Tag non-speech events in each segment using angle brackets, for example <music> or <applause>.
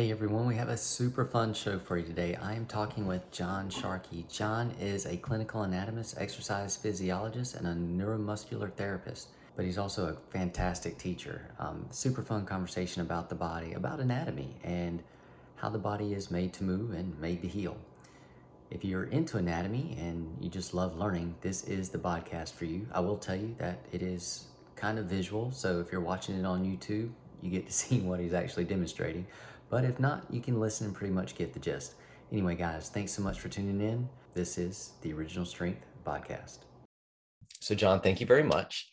Hey everyone, we have a super fun show for you today. I am talking with John Sharkey. John is a clinical anatomist, exercise physiologist, and a neuromuscular therapist, but he's also a fantastic teacher. Um, super fun conversation about the body, about anatomy, and how the body is made to move and made to heal. If you're into anatomy and you just love learning, this is the podcast for you. I will tell you that it is kind of visual, so if you're watching it on YouTube, you get to <laughs> see what he's actually demonstrating. But if not, you can listen and pretty much get the gist. Anyway, guys, thanks so much for tuning in. This is the Original Strength Podcast. So, John, thank you very much.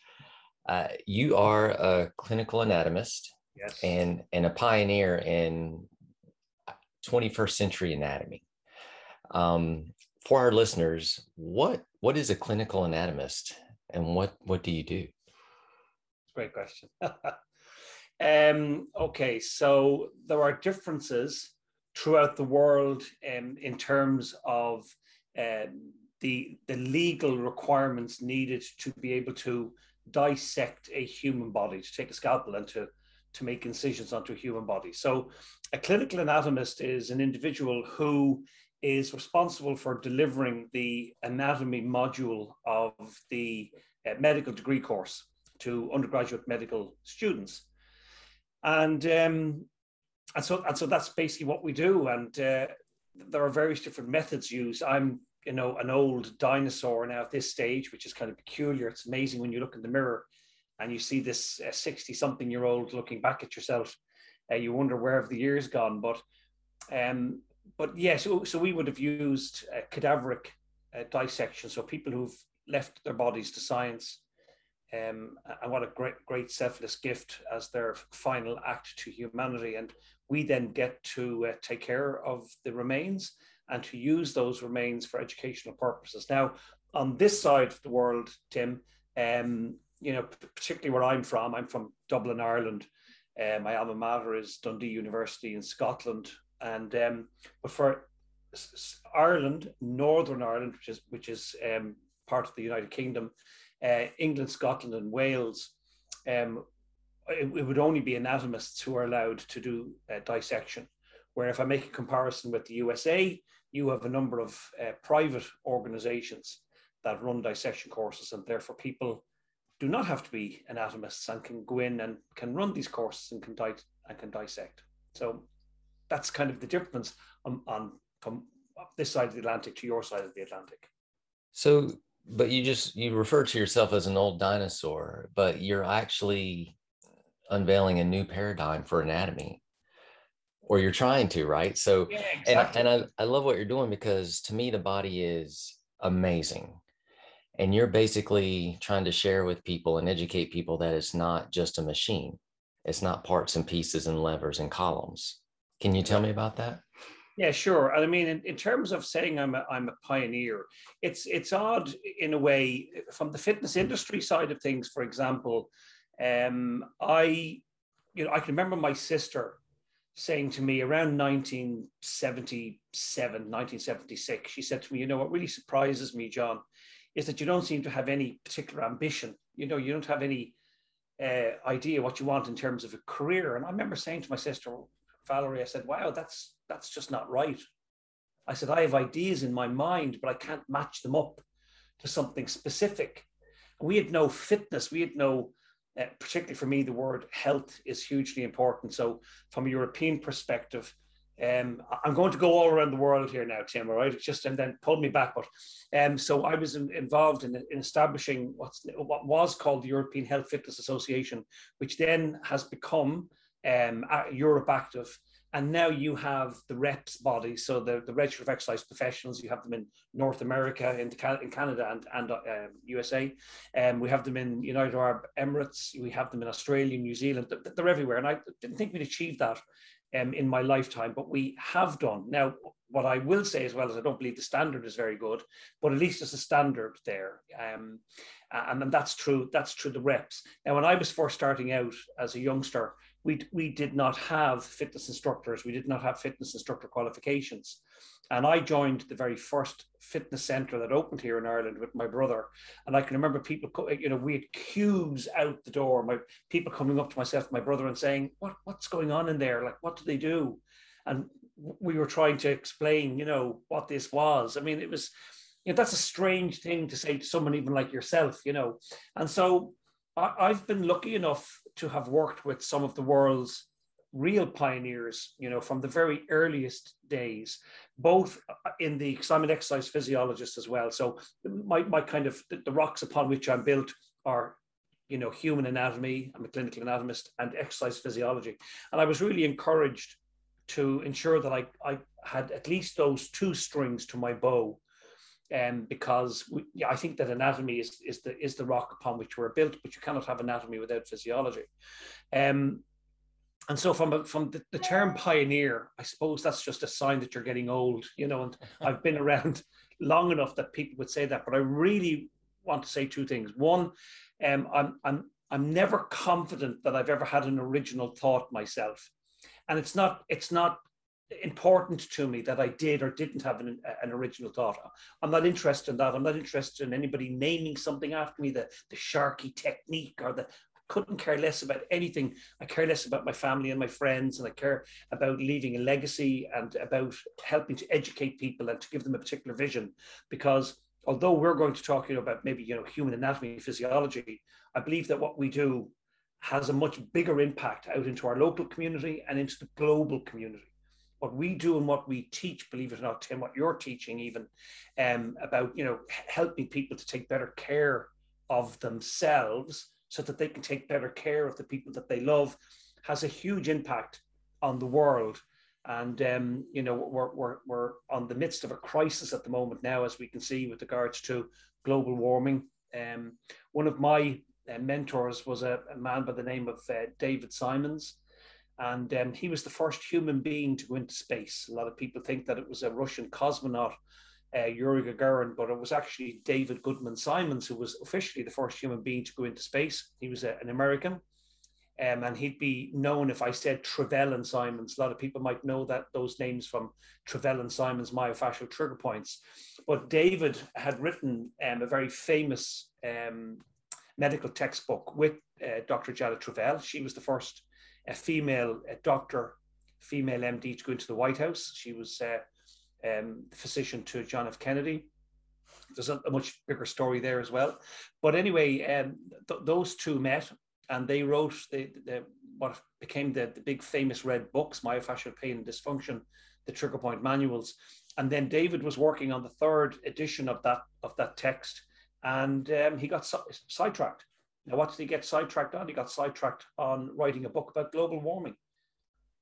Uh, you are a clinical anatomist Yes. and, and a pioneer in 21st century anatomy. Um, for our listeners, what what is a clinical anatomist and what what do you do? Great question. <laughs> um, okay, so there are differences throughout the world um, in terms of um, the the legal requirements needed to be able to dissect a human body, to take a scalpel and to to make incisions onto a human body. So, a clinical anatomist is an individual who is responsible for delivering the anatomy module of the uh, medical degree course to undergraduate medical students. And, um, and, so, and so that's basically what we do. And uh, there are various different methods used. I'm, you know, an old dinosaur now at this stage, which is kind of peculiar. It's amazing when you look in the mirror and you see this 60 uh, something year old looking back at yourself. Uh, you wonder where have the years gone. But um, but yeah, so, so we would have used uh, cadaveric uh, dissection. So people who've left their bodies to science, um, and what a great, great selfless gift as their final act to humanity. And we then get to uh, take care of the remains and to use those remains for educational purposes. Now, on this side of the world, Tim, um, you know, particularly where I'm from, I'm from Dublin, Ireland. Uh, my alma mater is Dundee University in Scotland, and um, but for Ireland, Northern Ireland, which is which is um, part of the United Kingdom, uh, England, Scotland, and Wales, um, it, it, would only be anatomists who are allowed to do uh, dissection. Where if I make a comparison with the USA, you have a number of uh, private organizations that run dissection courses, and therefore people do not have to be anatomists and can go in and can run these courses and can, di- and can dissect. So that's kind of the difference on, on from this side of the Atlantic to your side of the Atlantic. So, but you just you refer to yourself as an old dinosaur, but you're actually unveiling a new paradigm for anatomy. Or you're trying to right? So yeah, exactly. and, and I, I love what you're doing because to me the body is amazing. And you're basically trying to share with people and educate people that it's not just a machine. It's not parts and pieces and levers and columns. Can you tell me about that? Yeah, sure. I mean, in, in terms of saying I'm a, I'm a pioneer, it's it's odd in a way from the fitness industry side of things. For example, um, I, you know, I can remember my sister saying to me around 1977, 1976, she said to me, you know, what really surprises me, John, is that you don't seem to have any particular ambition. You know, you don't have any uh, idea what you want in terms of a career. And I remember saying to my sister, Valerie, I said, wow, that's that's just not right. I said, I have ideas in my mind, but I can't match them up to something specific. We had no fitness. We had no, uh, particularly for me, the word health is hugely important. So, from a European perspective, um, I'm going to go all around the world here now, Tim. All right, it's just and then pull me back. But um, so I was in, involved in, in, establishing what was called the European Health Fitness Association, which then has become um, Europe Active. And now you have the reps body, so the, the of exercise professionals, you have them in North America, in, in Canada and, and um, USA. Um, we have them in United Arab Emirates, we have them in Australia, New Zealand, they're everywhere. And I didn't think we'd achieve that um, in my lifetime, but we have done. Now, what I will say as well is I don't believe the standard is very good, but at least there's a standard there. Um, and, and that's true, that's true the reps. Now, when I was first starting out as a youngster, we, we did not have fitness instructors. We did not have fitness instructor qualifications. And I joined the very first fitness center that opened here in Ireland with my brother. And I can remember people, you know, we had queues out the door, my people coming up to myself, my brother, and saying, what, what's going on in there? Like, what do they do? and we were trying to explain, you know, what this was. I mean, it was, you know, that's a strange thing to say to someone even like yourself, you know. And so I, I've been lucky enough to have worked with some of the world's real pioneers, you know, from the very earliest days, both in the, because I'm an exercise physiologist as well. So my, my kind of, the, the rocks upon which I'm built are you know, human anatomy, I'm a clinical anatomist, and exercise physiology. And I was really encouraged to ensure that I, I had at least those two strings to my bow. Um, because we, yeah, I think that anatomy is, is the is the rock upon which we're built, but you cannot have anatomy without physiology. Um, and so from from the, the, term pioneer, I suppose that's just a sign that you're getting old, you know. And <laughs> I've been around long enough that people would say that, but I really want to say two things. One, um, I'm I'm I'm never confident that I've ever had an original thought myself and it's not it's not important to me that I did or didn't have an, an original thought. I'm not interested in that. I'm not interested in anybody naming something after me, the, the Sharkey technique or the, couldn't care less about anything. I care less about my family and my friends, and I care about leaving a legacy and about helping to educate people and to give them a particular vision. Because although we're going to talk you know, about maybe you know human anatomy, physiology, I believe that what we do has a much bigger impact out into our local community and into the global community. What we do and what we teach, believe it or not, Tim, what you're teaching even um, about, you know, helping people to take better care of themselves so that they can take better care of the people that they love has a huge impact on the world. And, um, you know, we're, we're, we're on the midst of a crisis at the moment now, as we can see with regards to global warming. Um, one of my uh, mentors was a, a, man by the name of uh, David Simons. And um, he was the first human being to go into space. A lot of people think that it was a Russian cosmonaut, uh, Yuri Gagarin, but it was actually David Goodman Simons who was officially the first human being to go into space. He was a, an American. Um, and he'd be known if I said Travell and Simons. A lot of people might know that those names from Travell and Simons myofascial trigger points. But David had written um, a very famous um, medical textbook with uh, Dr. Janet Travell. She was the first uh, female uh, doctor, female MD to go into the White House. She was uh, um, physician to John F. Kennedy. There's a, a, much bigger story there as well. But anyway, um, th- those two met and they wrote the, the what became the, the big famous red books, myofascial pain and dysfunction, the trigger point manuals. And then David was working on the third edition of that of that text and um, he got si- sidetracked. Now, what did he get sidetracked on? He got sidetracked on writing a book about global warming.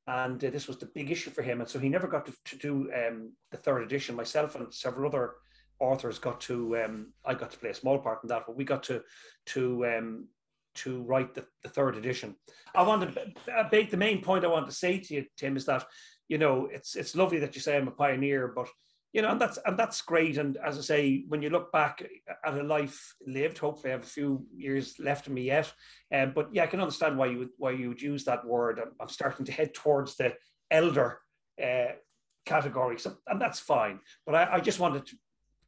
And uh, this was the big issue for him. And so he never got to, to do um, the third edition. Myself and several other authors got to, um, I got to play a small part in that, but we got to, to, um, to write the, the third edition. I want to make the main point I want to say to you, Tim, is that, you know, it's, it's lovely that you say I'm a pioneer, but you know, and that's and that's great. And as I say, when you look back at a life lived, hopefully I have a few years left in me yet. Um, but yeah, I can understand why you would why you would use that word. I'm, I'm starting to head towards the elder uh, category, so and that's fine. But I, I just wanted to,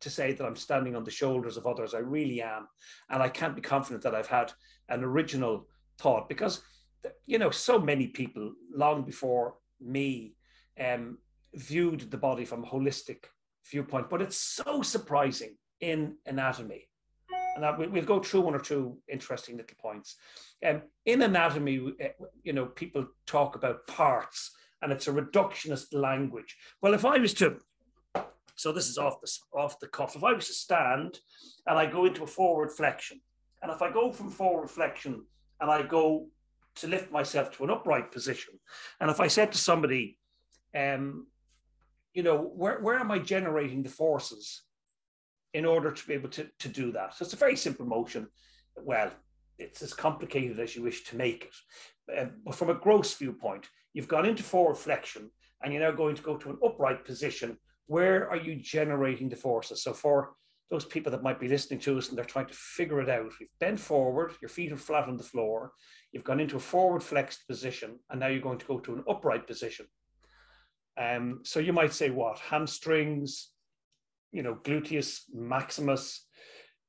to say that I'm standing on the shoulders of others. I really am, and I can't be confident that I've had an original thought because you know so many people long before me um, viewed the body from a holistic viewpoint, but it's so surprising in anatomy. And that we'll go through one or two interesting little points. Um, in anatomy, eh, you know, people talk about parts and it's a reductionist language. Well, if I was to, so this is off the, off the cuff, if I was to stand and I go into a forward flexion, and if I go from forward flexion and I go to lift myself to an upright position, and if I said to somebody, um, you know, where, where am I generating the forces in order to be able to, to do that? So it's a very simple motion. Well, it's as complicated as you wish to make it. Uh, but from a gross viewpoint, you've gone into forward flexion and you're now going to go to an upright position. Where are you generating the forces? So for those people that might be listening to us and they're trying to figure it out, you've bent forward, your feet are flat on the floor, you've gone into a forward flexed position, and now you're going to go to an upright position. Um, so you might say what hamstrings, you know, gluteus maximus,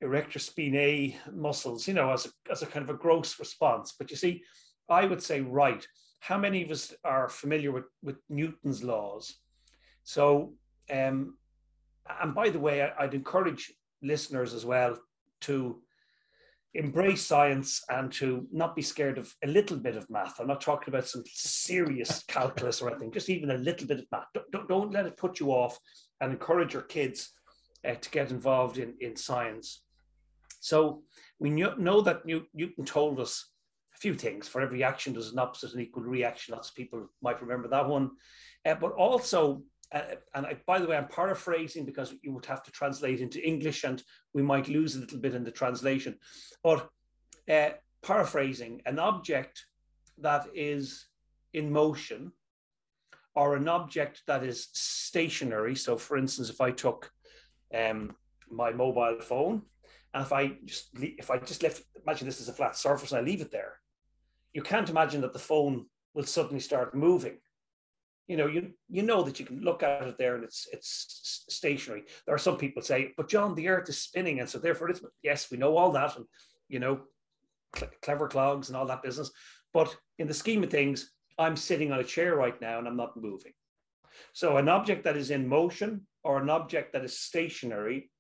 erector spinae muscles, you know, as a, as a kind of a gross response. But you see, I would say right. how many of us are familiar with, with Newton's laws? So, um, and by the way, I'd encourage listeners as well to embrace science and to not be scared of a little bit of math. I'm not talking about some serious <laughs> calculus or anything, just even a little bit of math. Don't, don't, let it put you off and encourage your kids uh, to get involved in, in science. So we know that Newton told us a few things. For every action, there's an opposite and equal reaction. Lots of people might remember that one. Uh, but also, uh, and I, by the way, I'm paraphrasing because you would have to translate into English and we might lose a little bit in the translation. But uh, paraphrasing, an object that is in motion or an object that is stationary. So, for instance, if I took um, my mobile phone and if I just if I just left, imagine this is a flat surface and I leave it there, you can't imagine that the phone will suddenly start moving. You know, you you know that you can look at it there and it's it's stationary. There are some people say, but John, the Earth is spinning, and so therefore it's yes, we know all that, and you know, cl- clever clogs and all that business. But in the scheme of things, I'm sitting on a chair right now and I'm not moving. So an object that is in motion or an object that is stationary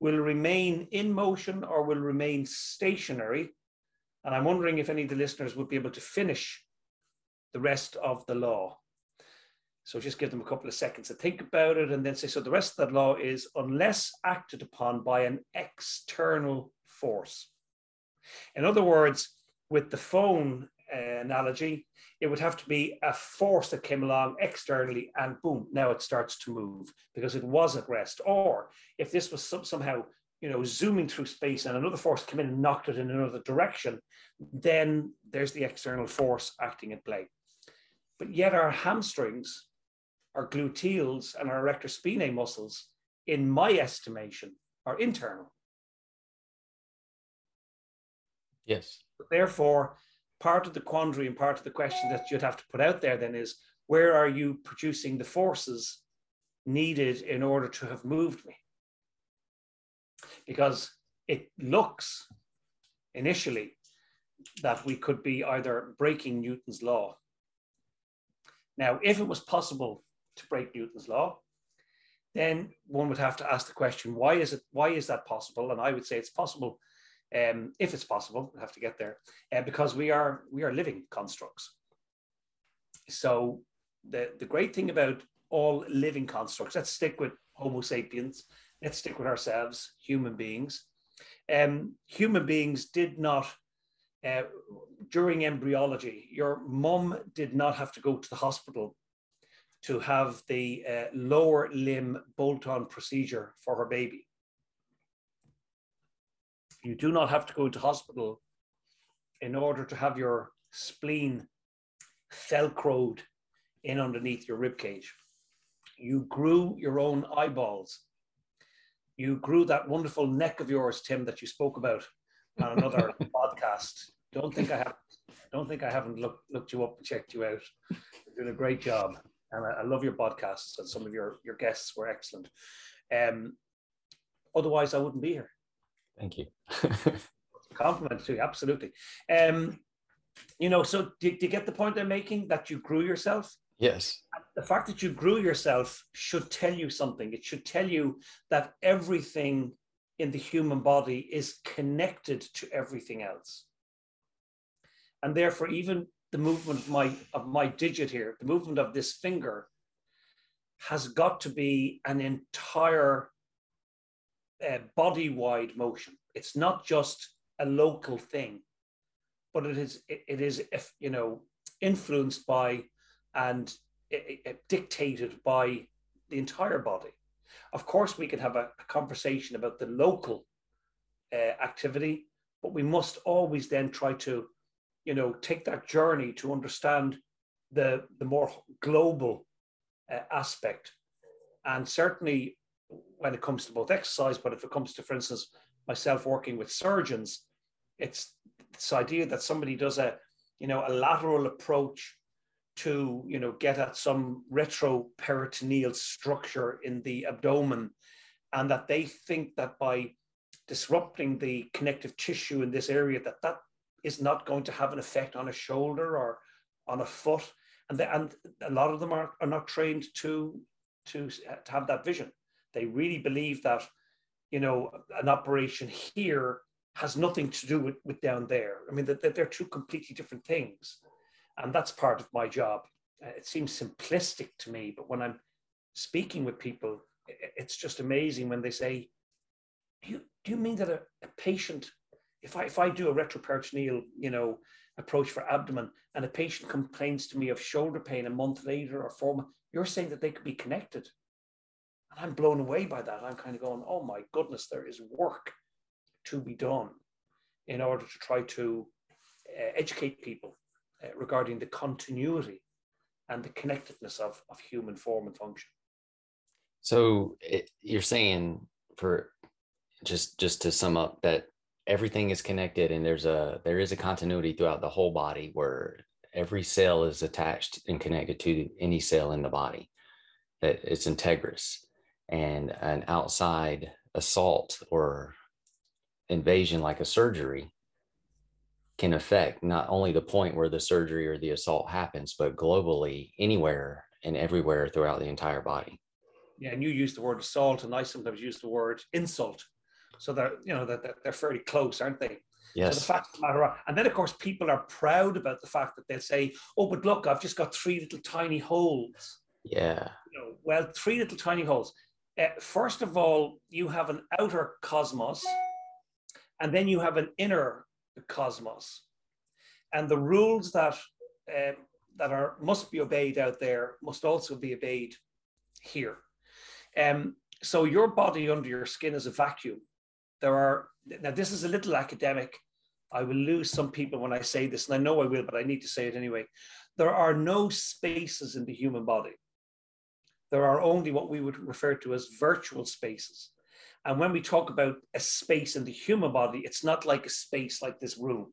will remain in motion or will remain stationary. And I'm wondering if any of the listeners would be able to finish the rest of the law. So just give them a couple of seconds to think about it and then say, so the rest of that law is unless acted upon by an external force. In other words, with the phone uh, analogy, it would have to be a force that came along externally and boom, now it starts to move because it was at rest. Or if this was some, somehow, you know, zooming through space and another force came in and knocked it in another direction, then there's the external force acting at play. But yet our hamstrings, our gluteals and our erector spinae muscles, in my estimation, are internal. Yes. Therefore, part of the quandary and part of the question that you'd have to put out there then is where are you producing the forces needed in order to have moved me? Because it looks initially that we could be either breaking Newton's law. Now, if it was possible to break Newton's law, then one would have to ask the question, why is it, why is that possible? And I would say it's possible um, if it's possible. we have to get there uh, because we are we are living constructs. So the the great thing about all living constructs, let's stick with Homo sapiens. Let's stick with ourselves, human beings. Um, human beings did not. Uh, during embryology, your mum did not have to go to the hospital to have the uh, lower limb bolt on procedure for her baby. You do not have to go to hospital in order to have your spleen velcroed in underneath your rib cage. You grew your own eyeballs. You grew that wonderful neck of yours, Tim, that you spoke about on another <laughs> podcast. Don't think I have. Don't think I haven't looked looked you up and checked you out. You're doing a great job, and I, I love your podcasts. And some of your your guests were excellent. Um, otherwise, I wouldn't be here. Thank you. <laughs> Compliment to you, absolutely. Um, you know, so do, do you get the point I'm making that you grew yourself? Yes. The fact that you grew yourself should tell you something. It should tell you that everything in the human body is connected to everything else. And therefore, even the movement of my of my digit here, the movement of this finger, has got to be an entire uh, body wide motion. It's not just a local thing, but it is it, it is if you know influenced by and it, it dictated by the entire body. Of course, we can have a, a conversation about the local uh, activity, but we must always then try to, you know, take that journey to understand the the more global uh, aspect. And certainly, when it comes to both exercise, but if it comes to, for instance, myself working with surgeons, it's this idea that somebody does a, you know, a lateral approach to, you know, get at some retroperitoneal structure in the abdomen, and that they think that by disrupting the connective tissue in this area, that that is not going to have an effect on a shoulder or on a foot, and they, and a lot of them are, are not trained to, to to have that vision. They really believe that you know an operation here has nothing to do with, with down there. I mean that, that they're two completely different things, and that's part of my job. Uh, it seems simplistic to me, but when I'm speaking with people, it's just amazing when they say, "Do you do you mean that a, a patient, if I if I do a retroperitoneal, you know, approach for abdomen, and a patient complains to me of shoulder pain a month later or four months, you're saying that they could be connected?" And I'm blown away by that. I'm kind of going, "Oh my goodness, there is work to be done in order to try to uh, educate people uh, regarding the continuity and the connectedness of, of human form and function. So it, you're saying for just just to sum up that everything is connected and there's a there is a continuity throughout the whole body where every cell is attached and connected to any cell in the body that it's integrous and an outside assault or invasion like a surgery can affect not only the point where the surgery or the assault happens but globally anywhere and everywhere throughout the entire body yeah, and you use the word assault, and I sometimes use the word insult. So they're, you know, they're, they're fairly close, aren't they? Yes. So the fact of the matter, and then of course people are proud about the fact that they'll say, "Oh, but look, I've just got three little tiny holes." Yeah. You know, well, three little tiny holes. Uh, first of all, you have an outer cosmos, and then you have an inner cosmos, and the rules that uh, that are must be obeyed out there must also be obeyed here. Um, so your body under your skin is a vacuum. There are now this is a little academic. I will lose some people when I say this, and I know I will, but I need to say it anyway. There are no spaces in the human body. There are only what we would refer to as virtual spaces. And when we talk about a space in the human body, it's not like a space like this room.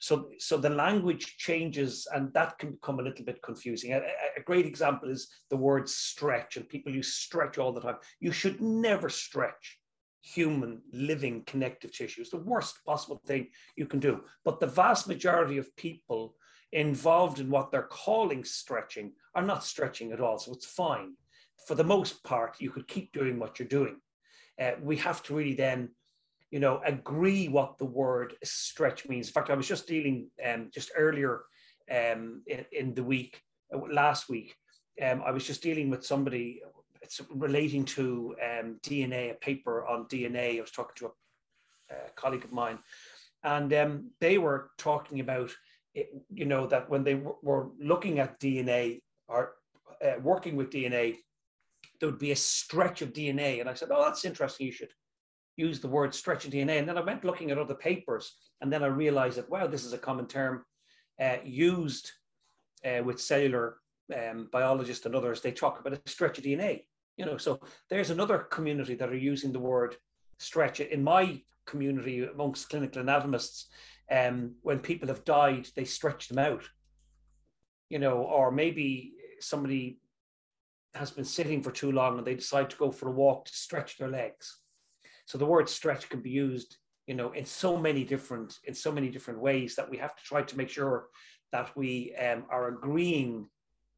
So, so the language changes, and that can become a little bit confusing. A, a, great example is the word stretch, and people use stretch all the time. You should never stretch human living connective tissue. It's the worst possible thing you can do. But the vast majority of people involved in what they're calling stretching are not stretching at all. So it's fine. For the most part, you could keep doing what you're doing. Uh, we have to really then you know, agree what the word stretch means. In fact, I was just dealing um, just earlier um, in, in the week, uh, last week, um, I was just dealing with somebody it's relating to um, DNA, a paper on DNA. I was talking to a, a colleague of mine, and um, they were talking about, it, you know, that when they w- were looking at DNA or uh, working with DNA, there would be a stretch of DNA. And I said, oh, that's interesting. You should use the word stretch of DNA. And then I went looking at other papers, and then I realized that, wow, this is a common term uh, used uh, with cellular um, biologists and others. They talk about a stretch of DNA. You know, so there's another community that are using the word stretch. In my community, amongst clinical anatomists, um, when people have died, they stretch them out. You know, or maybe somebody has been sitting for too long and they decide to go for a walk to stretch their legs so the word stretch can be used, you know, in so many different in so many different ways that we have to try to make sure that we um, are agreeing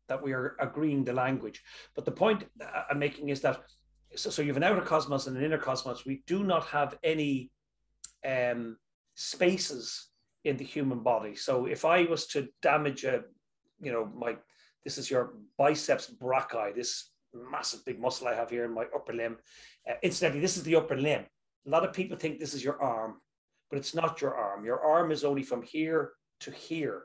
that we are agreeing the language. But the point I'm making is that so, so you have an outer cosmos and an inner cosmos. We do not have any um, spaces in the human body. So if I was to damage a, you know, my this is your biceps brachii, this massive big muscle I have here in my upper limb. Uh, incidentally, this is the upper limb. A lot of people think this is your arm, but it's not your arm. Your arm is only from here to here.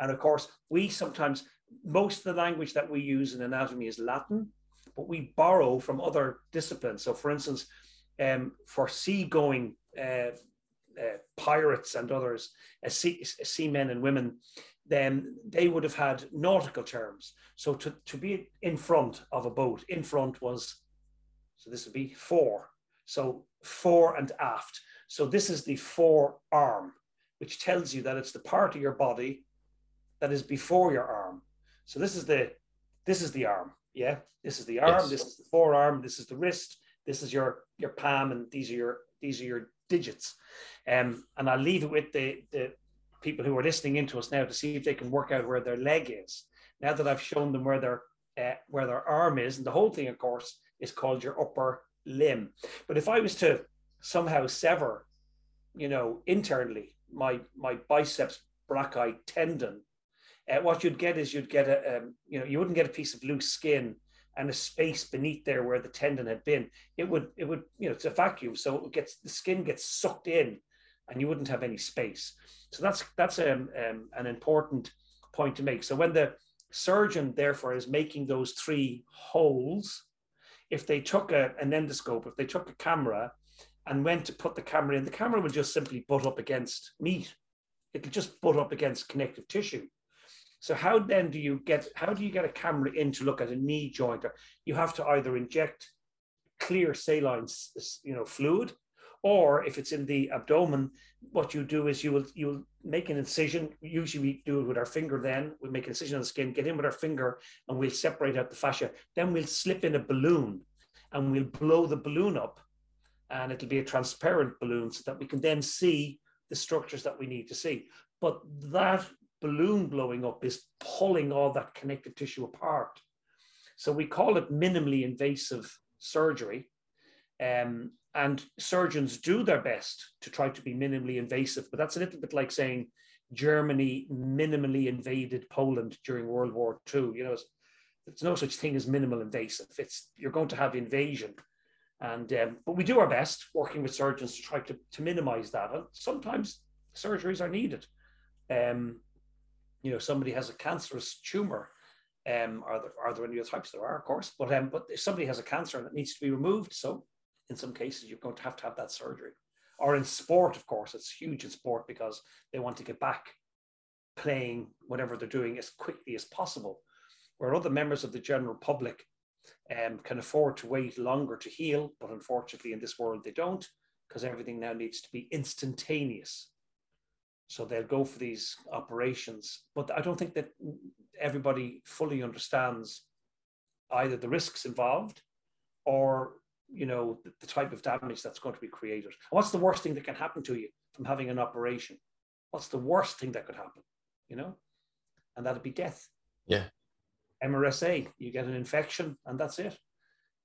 And of course, we sometimes, most of the language that we use in anatomy is Latin, but we borrow from other disciplines. So, for instance, um, for seagoing uh, uh, pirates and others, uh, sea, seamen and women, then they would have had nautical terms. So to, to be in front of a boat, in front was, so this would be fore. So fore and aft. So this is the forearm, which tells you that it's the part of your body that is before your arm. So this is the this is the arm. Yeah, this is the arm. Yes. This is the forearm. This is the wrist. This is your your palm, and these are your these are your digits. Um, and I'll leave it with the the people who are listening into us now to see if they can work out where their leg is. Now that I've shown them where their uh, where their arm is, and the whole thing, of course, is called your upper limb. But if I was to somehow sever, you know, internally my my biceps brachii tendon, uh, what you'd get is you'd get a um, you know you wouldn't get a piece of loose skin and a space beneath there where the tendon had been. It would it would you know it's a vacuum, so it gets the skin gets sucked in, and you wouldn't have any space. So that's that's um, um, an important point to make. So when the surgeon therefore is making those three holes, if they took a, an endoscope, if they took a camera and went to put the camera in, the camera would just simply butt up against meat. It'll just butt up against connective tissue. So how then do you get how do you get a camera in to look at a knee joint? You have to either inject clear saline, you know, fluid, or if it's in the abdomen, what you do is you will you will make an incision. Usually we do it with our finger. Then we make an incision on the skin, get in with our finger, and we'll separate out the fascia. Then we'll slip in a balloon, and we'll blow the balloon up, and it'll be a transparent balloon so that we can then see the structures that we need to see. But that balloon blowing up is pulling all that connective tissue apart. So we call it minimally invasive surgery. Um, and surgeons do their best to try to be minimally invasive, but that's a little bit like saying Germany minimally invaded Poland during World War II. You know, there's no such thing as minimal invasive. It's you're going to have invasion, and um, but we do our best working with surgeons to try to, to minimize that. And sometimes surgeries are needed. Um, you know, somebody has a cancerous tumor. Um, are there are there any other types? There are, of course, but um, but if somebody has a cancer and it needs to be removed, so in some cases you're going to have to have that surgery. Or in sport, of course, it's huge in sport because they want to get back playing whatever they're doing as quickly as possible. Where other members of the general public um, can afford to wait longer to heal, but unfortunately in this world they don't, because everything now needs to be instantaneous. So they'll go for these operations. But I don't think that everybody fully understands either the risks involved or you know the, the, type of damage that's going to be created. what's the worst thing that can happen to you from having an operation? What's the worst thing that could happen? You know, and that'd be death. Yeah. MRSA, you get an infection, and that's it.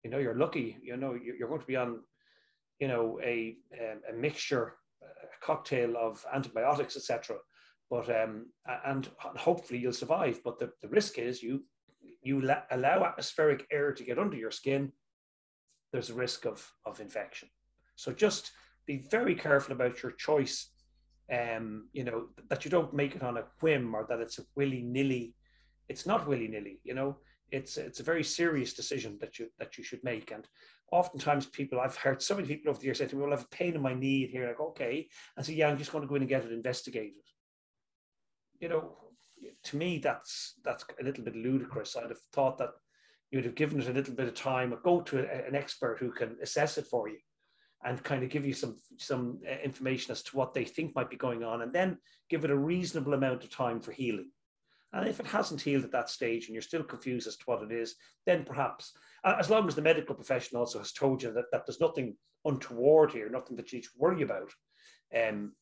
You know, you're lucky. You know, you're going to be on, you know, a a mixture, cocktail of antibiotics, etc. But um, and hopefully you'll survive. But the, the risk is you you allow atmospheric air to get under your skin there's a risk of, of infection. So just be very careful about your choice. Um, you know, that you don't make it on a whim or that it's a willy nilly. It's not willy nilly, you know, it's it's a very serious decision that you that you should make. And oftentimes people, I've heard so many people over the years say to me, well, I have a pain in my knee here. Like, okay. And so, yeah, I'm just going to go in and get it investigated. You know, to me, that's that's a little bit ludicrous. I'd have thought that you'd have given it a little bit of time, go to a, an expert who can assess it for you and kind of give you some some uh, information as to what they think might be going on and then give it a reasonable amount of time for healing and if it hasn't healed at that stage and you're still confused as to what it is then perhaps as long as the medical profession also has told you that, that there's nothing untoward here nothing that you need to worry about um,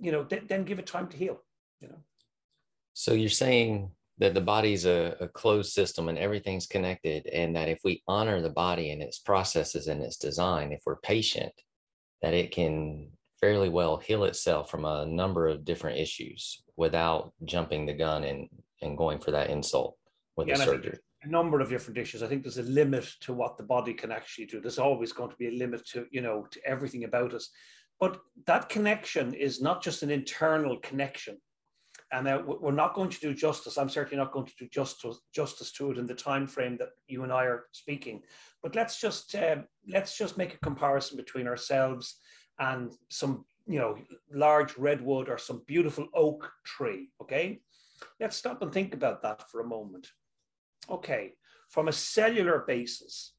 you know th- then give it time to heal you know. So you're saying that the body's a, a closed system and everything's connected and that if we honor the body and its processes and its design if we're patient that it can fairly well heal itself from a number of different issues without jumping the gun and and going for that insult with yeah, the surgery a number of different issues i think there's a limit to what the body can actually do there's always going to be a limit to you know to everything about us but that connection is not just an internal connection and uh, we're not going to do justice. I'm certainly not going to do justice justice to it in the time frame that you and I are speaking. But let's just uh, let's just make a comparison between ourselves and some you know large redwood or some beautiful oak tree. Okay, let's stop and think about that for a moment. Okay, from a cellular basis,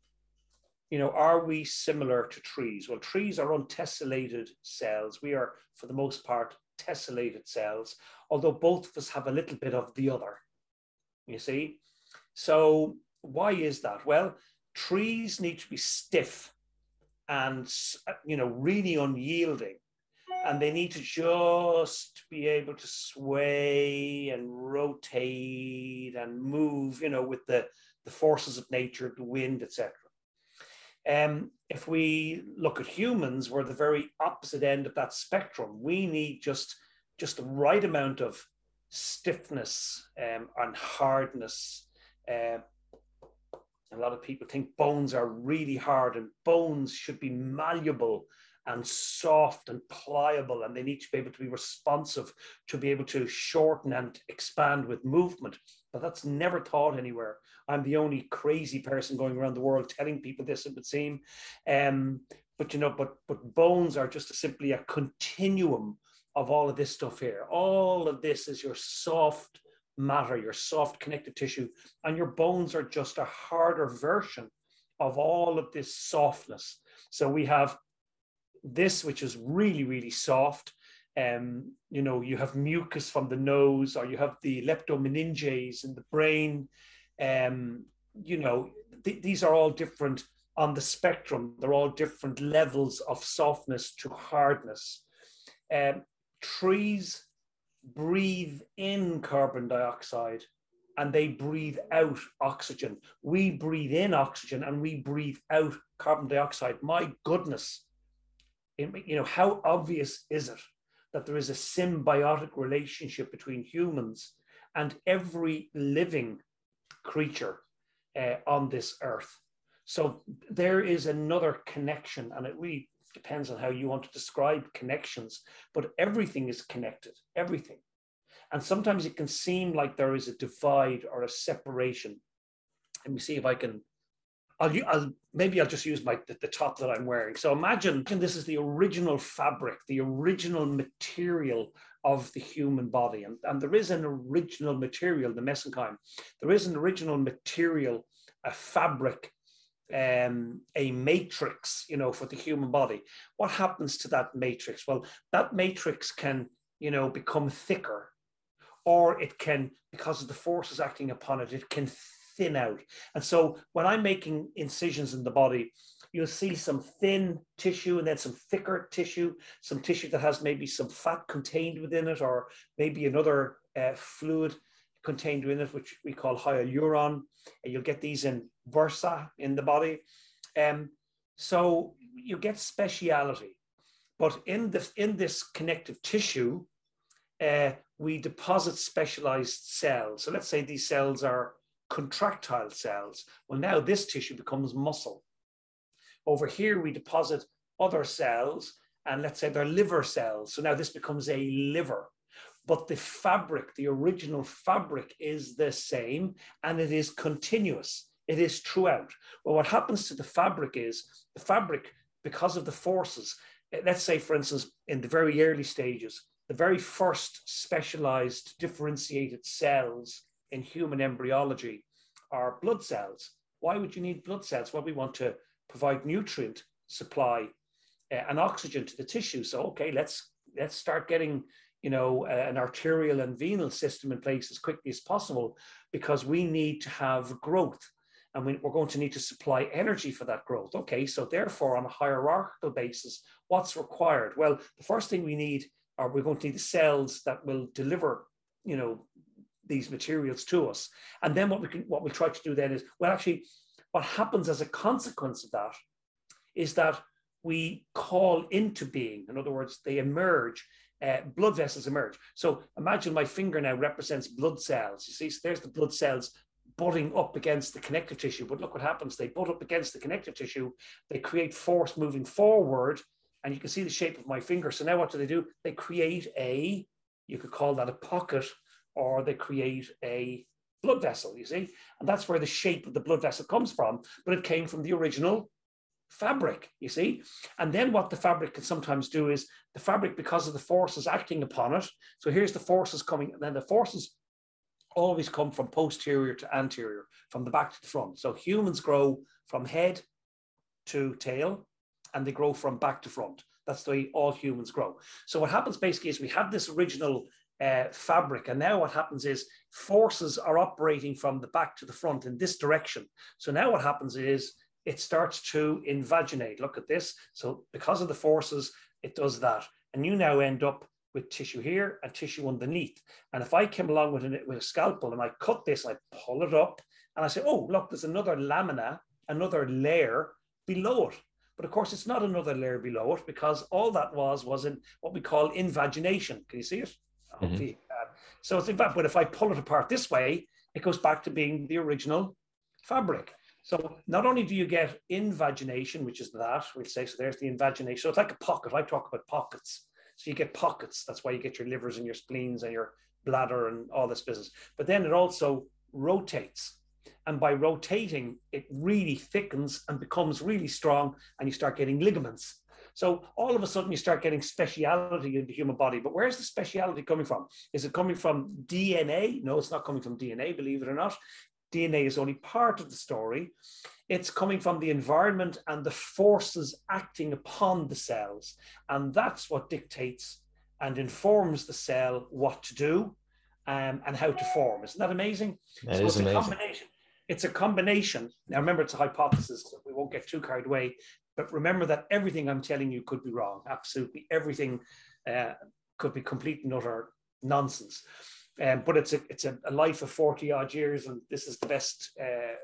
you know, are we similar to trees? Well, trees are untessellated cells. We are, for the most part, tessellated cells, although both of us have a little bit of the other. You see? So, why is that? Well, trees need to be stiff and, you know, really unyielding. And they need to just be able to sway and rotate and move, you know, with the, the forces of nature, the wind, etc. Um, if we look at humans, we're the very opposite end of that spectrum. We need just just the right amount of stiffness um, and hardness. Uh, a lot of people think bones are really hard, and bones should be malleable and soft and pliable, and they need to be able to be responsive to be able to shorten and expand with movement. But that's never taught anywhere. I'm the only crazy person going around the world telling people this, it would seem. Um, but you know, but but bones are just simply a continuum of all of this stuff here. All of this is your soft matter, your soft connective tissue, and your bones are just a harder version of all of this softness. So we have this, which is really, really soft. Um, you know, you have mucus from the nose, or you have the leptomeninges in the brain. Um, you know, th- these are all different on the spectrum. They're all different levels of softness to hardness. Um, trees breathe in carbon dioxide and they breathe out oxygen. We breathe in oxygen and we breathe out carbon dioxide. My goodness, you know, how obvious is it that there is a symbiotic relationship between humans and every living creature uh, on this earth? So there is another connection, and it really depends on how you want to describe connections, but everything is connected, everything. And sometimes it can seem like there is a divide or a separation. Let me see if I can I'll, I'll, maybe I'll just use my the, the, top that I'm wearing. So imagine this is the original fabric, the original material of the human body, and, and there is an original material, the mesenchyme. There is an original material, a fabric, um, a matrix, you know, for the human body. What happens to that matrix? Well, that matrix can, you know, become thicker, or it can, because of the forces acting upon it, it can thin out. And so when I'm making incisions in the body, you'll see some thin tissue and then some thicker tissue, some tissue that has maybe some fat contained within it, or maybe another uh, fluid contained within it, which we call hyaluron. And you'll get these in bursa in the body. Um, so you get speciality. But in this, in this connective tissue, uh, we deposit specialized cells. So let's say these cells are contractile cells. Well, now this tissue becomes muscle. Over here, we deposit other cells, and let's say they're liver cells. So now this becomes a liver. But the fabric, the original fabric, is the same and it is continuous. It is throughout. Well, what happens to the fabric is the fabric, because of the forces, eh, let's say, for instance, in the very early stages, the very first specialized differentiated cells in human embryology are blood cells. Why would you need blood cells? Well, we want to provide nutrient supply uh, and oxygen to the tissue. So, okay, let's let's start getting you know uh, an arterial and venal system in place as quickly as possible because we need to have growth and we, we're going to need to supply energy for that growth. Okay, so therefore, on a hierarchical basis, what's required? Well, the first thing we need are we're going to need the cells that will deliver, you know, these materials to us. And then what we can what we try to do then is well actually what happens as a consequence of that is that we call into being. In other words, they emerge. Uh, blood vessels emerge. So imagine my finger now represents blood cells. You see, so there's the blood cells butting up against the connective tissue. But look what happens. They butt up against the connective tissue. They create force moving forward. And you can see the shape of my finger. So now what do they do? They create a, you could call that a pocket or they create a blood vessel, you see? And that's where the shape of the blood vessel comes from, but it came from the original fabric, you see? And then what the fabric can sometimes do is the fabric, because of the forces acting upon it, so here's the forces coming, and then the forces always come from posterior to anterior, from the back to the front. So humans grow from head to tail, and they grow from back to front. That's the way all humans grow. So what happens basically is we have this original uh, fabric. And now what happens is forces are operating from the back to the front in this direction. So now what happens is it starts to invaginate. Look at this. So because of the forces, it does that. And you now end up with tissue here and tissue underneath. And if I came along with, with a scalpel and I cut this, I pull it up and I say, oh, look, there's another lamina, another layer below it. But of course, it's not another layer below it because all that was was in what we call invagination. Can you see it? Mm-hmm. So it's in fact, but if I pull it apart this way, it goes back to being the original fabric. So not only do you get invagination, which is that, we'll say, so there's the invagination. So it's like a pocket. I talk about pockets. So you get pockets. That's why you get your livers and your spleens and your bladder and all this business. But then it also rotates. And by rotating, it really thickens and becomes really strong, and you start getting ligaments. So all of a sudden, you start getting speciality in the human body. But where's the speciality coming from? Is it coming from DNA? No, it's not coming from DNA, believe it or not. DNA is only part of the story. It's coming from the environment and the forces acting upon the cells. And that's what dictates and informs the cell what to do um, and how to form. Isn't that amazing? That so is it's amazing. A combination. It's a combination. Now, remember, it's a hypothesis. So we won't get too carried away. But remember that everything I'm telling you could be wrong. Absolutely everything uh, could be complete and utter nonsense. Um, but it's a it's a, a, life of 40 odd years, and this is the best uh,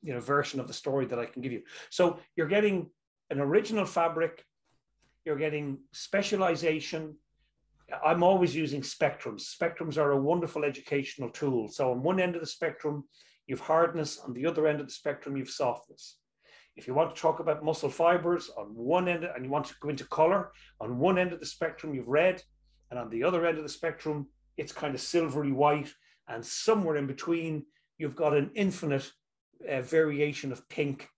you know version of the story that I can give you. So you're getting an original fabric, you're getting specialization. I'm always using spectrums. Spectrums are a wonderful educational tool. So on one end of the spectrum, you've hardness, on the other end of the spectrum, you've softness. If you want to talk about muscle fibers on one end, and you want to go into color, on one end of the spectrum, you've red, and on the other end of the spectrum, it's kind of silvery white, and somewhere in between, you've got an infinite uh, variation of pink,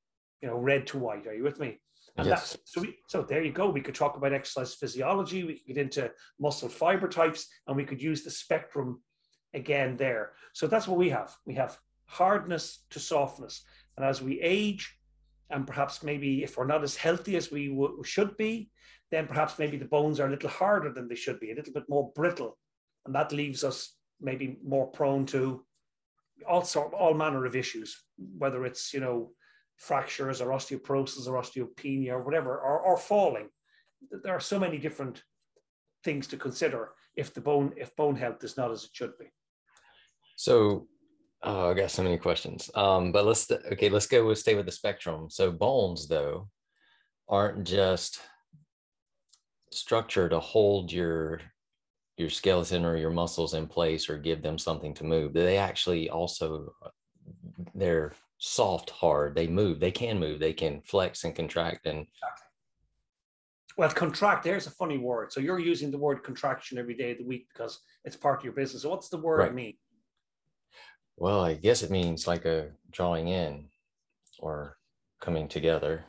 you know, red to white. Are you with me? And yes. so. We, so there you go. We could talk about exercise physiology. We could get into muscle fiber types, and we could use the spectrum again there. So that's what we have. We have hardness to softness, and as we age, and perhaps maybe if we're not as healthy as we w- should be, then perhaps maybe the bones are a little harder than they should be, a little bit more brittle and that leaves us maybe more prone to all sort all manner of issues, whether it's you know fractures or osteoporosis or osteopenia or whatever, or, or falling. There are so many different things to consider if the bone if bone health is not as it should be. So Oh, I got so many questions. Um, but let's okay, let's go. We'll stay with the spectrum. So bones, though, aren't just structure to hold your your skeleton or your muscles in place or give them something to move. They actually also they're soft, hard. They move. They can move. They can flex and contract and. Well, contract. There's a funny word. So you're using the word contraction every day of the week because it's part of your business. So what's the word right. mean? Well, I guess it means like a drawing in or coming together.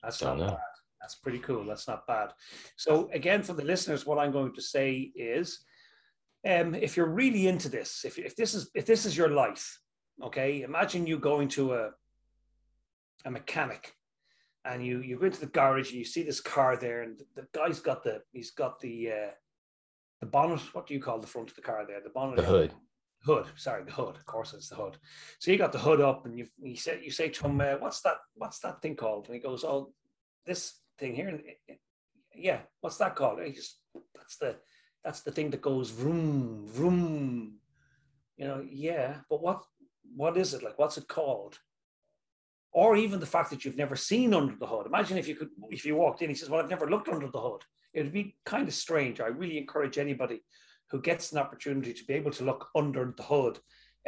That's Don't not know. bad. That's pretty cool. That's not bad. So again, for the listeners, what I'm going to say is, um, if you're really into this, if, if this is if this is your life, okay, imagine you going to a a mechanic, and you you go into the garage and you see this car there, and the, the guy's got the he's got the uh, the bonnet. What do you call the front of the car there? The bonnet. The hood. Hood. Sorry, the hood. Of course, it's the hood. So you got the hood up, and you you say you say to him, uh, "What's that? What's that thing called?" And he goes, "Oh, this thing here. And, Yeah, what's that called? He just, that's the that's the thing that goes vroom vroom. You know, yeah, but what what is it like? What's it called? Or even the fact that you've never seen under the hood. Imagine if you could, if you walked in, he says, "Well, I've never looked under the hood." It would be kind of strange. I really encourage anybody who gets an opportunity to be able to look under the hood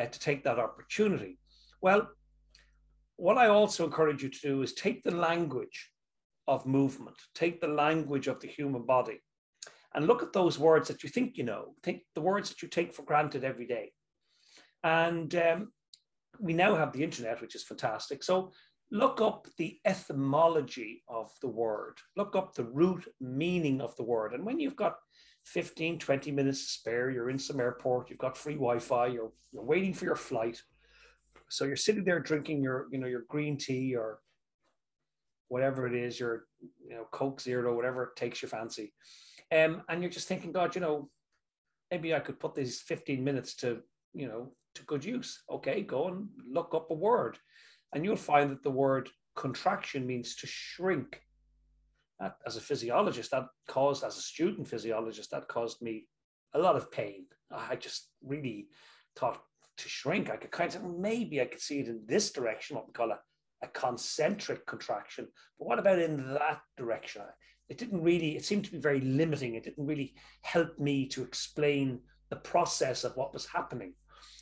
uh, to take that opportunity. Well, what I also encourage you to do is take the language of movement. Take the language of the human body and look at those words that you think you know, think the words that you take for granted every day. And um, we now have the internet, which is fantastic. So look up the etymology of the word, look up the root meaning of the word. And when you've got 15, 20 minutes to spare, you're in some airport, you've got free Wi-Fi, you're, you're waiting for your flight. So you're sitting there drinking your, you know, your green tea or whatever it is, your you know Coke Zero, whatever takes your fancy, um, and you're just thinking, God, you know, maybe I could put these 15 minutes to you know to good use. Okay, go and look up a word, and you'll find that the word contraction means to shrink. As a physiologist, that caused, as a student physiologist, that caused me a lot of pain. I just really thought to shrink. I could kind of maybe I could see it in this direction, what we call a, a concentric contraction. But what about in that direction? It didn't really, it seemed to be very limiting. It didn't really help me to explain the process of what was happening.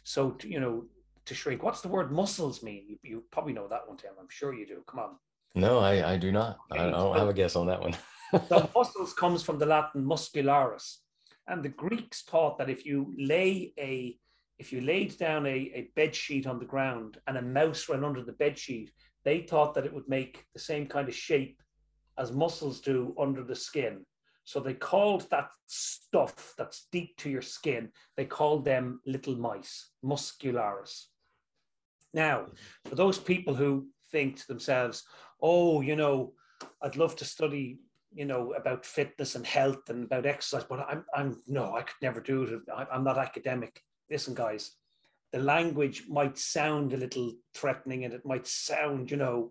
So, to, you know, to shrink, what's the word muscles mean? You, you probably know that one, Tim. I'm sure you do. Come on. No, I, I do not. I, I don't have a guess on that one. <laughs> so <laughs> muscles comes from the Latin muscularis. And the Greeks thought that if you lay a if you laid down a, a bed sheet on the ground and a mouse ran under the bed sheet, they thought that it would make the same kind of shape as muscles do under the skin. So they called that stuff that's deep to your skin, they called them little mice, muscularis. Now, for those people who think to themselves, oh, you know, I'd love to study, you know, about fitness and health and about exercise, but I'm, I'm no, I could never do it. I'm not academic. Listen, guys, the language might sound a little threatening and it might sound, you know,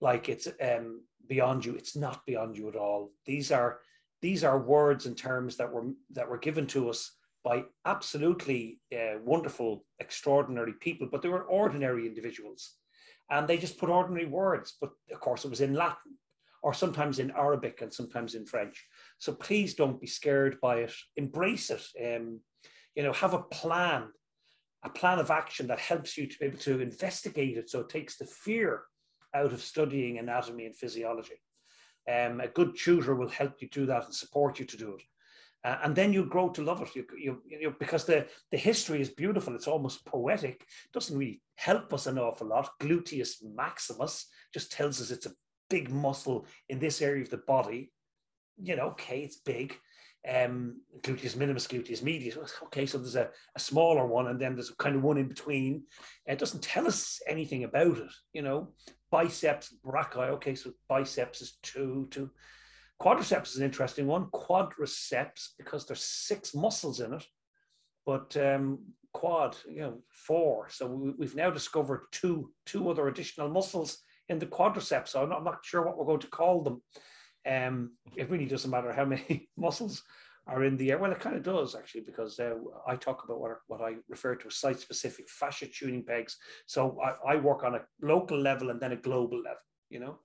like it's um, beyond you. It's not beyond you at all. These are these are words and terms that were that were given to us by absolutely uh, wonderful, extraordinary people, but they were ordinary individuals. And they just put ordinary words, but of course it was in Latin or sometimes in Arabic and sometimes in French. So please don't be scared by it. Embrace it. Um, you know, have a plan, a plan of action that helps you to be able to investigate it. So it takes the fear out of studying anatomy and physiology. Um, a good tutor will help you do that and support you to do it. Uh, and then you grow to love it. You, you, you, because the, the history is beautiful. It's almost poetic. It doesn't really help us an awful lot. Gluteus maximus just tells us it's a big muscle in this area of the body. You know, okay, it's big. Um, gluteus minimus, gluteus medius. Okay, so there's a, a smaller one, and then there's kind of one in between. It doesn't tell us anything about it. You know, biceps brachii. Okay, so biceps is two, two Quadriceps is an interesting one. Quadriceps, because there's six muscles in it, but um, quad, you know, four. So we, have now discovered two, two other additional muscles in the quadriceps. So I'm not, I'm not sure what we're going to call them. Um, it really doesn't matter how <laughs> many muscles are in the air. Well, it kind of does actually, because uh, I talk about what, what I refer to as site specific fascia tuning pegs. So I, I work on a local level and then a global level, you know.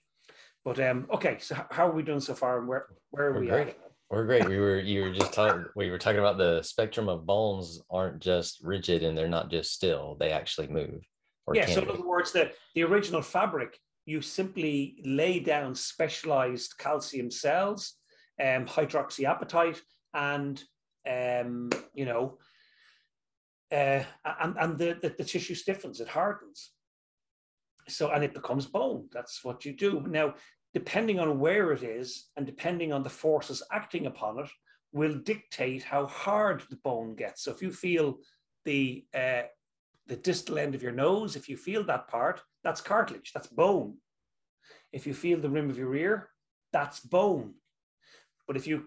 But um, okay, so how are we doing so far, and where where are We're we great. at? We're great. We were you were just talking. We were talking about the spectrum of bones aren't just rigid and they're not just still. They actually move. yeah. So in other words, the the original fabric, you simply lay down specialized calcium cells, um, hydroxyapatite, and um, you know, uh, and and the, the the tissue stiffens, it hardens so and it becomes bone that's what you do now depending on where it is and depending on the forces acting upon it, will dictate how hard the bone gets. So if you feel the uh, the distal end of your nose, if you feel that part, that's cartilage, that's bone. If you feel the rim of your ear, that's bone. But if you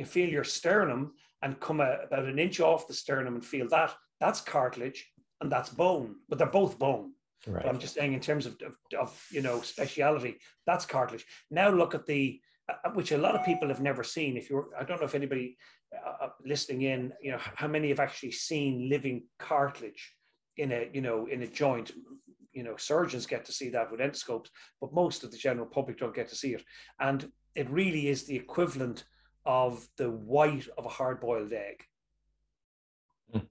you feel your sternum and come a, about an inch off the sternum and feel that, that's cartilage and that's bone. But they're both bone. Right. But I'm just saying, in terms of, of, of, you know speciality, that's cartilage. Now look at the uh, uh, which a lot of people have never seen. If you're, I don't know if anybody uh, uh, listening in, you know, how many have actually seen living cartilage in a you know in a joint. You know, surgeons get to see that with endoscopes, but most of the general public don't get to see it. And it really is the equivalent of the white of a hard-boiled egg. Mm.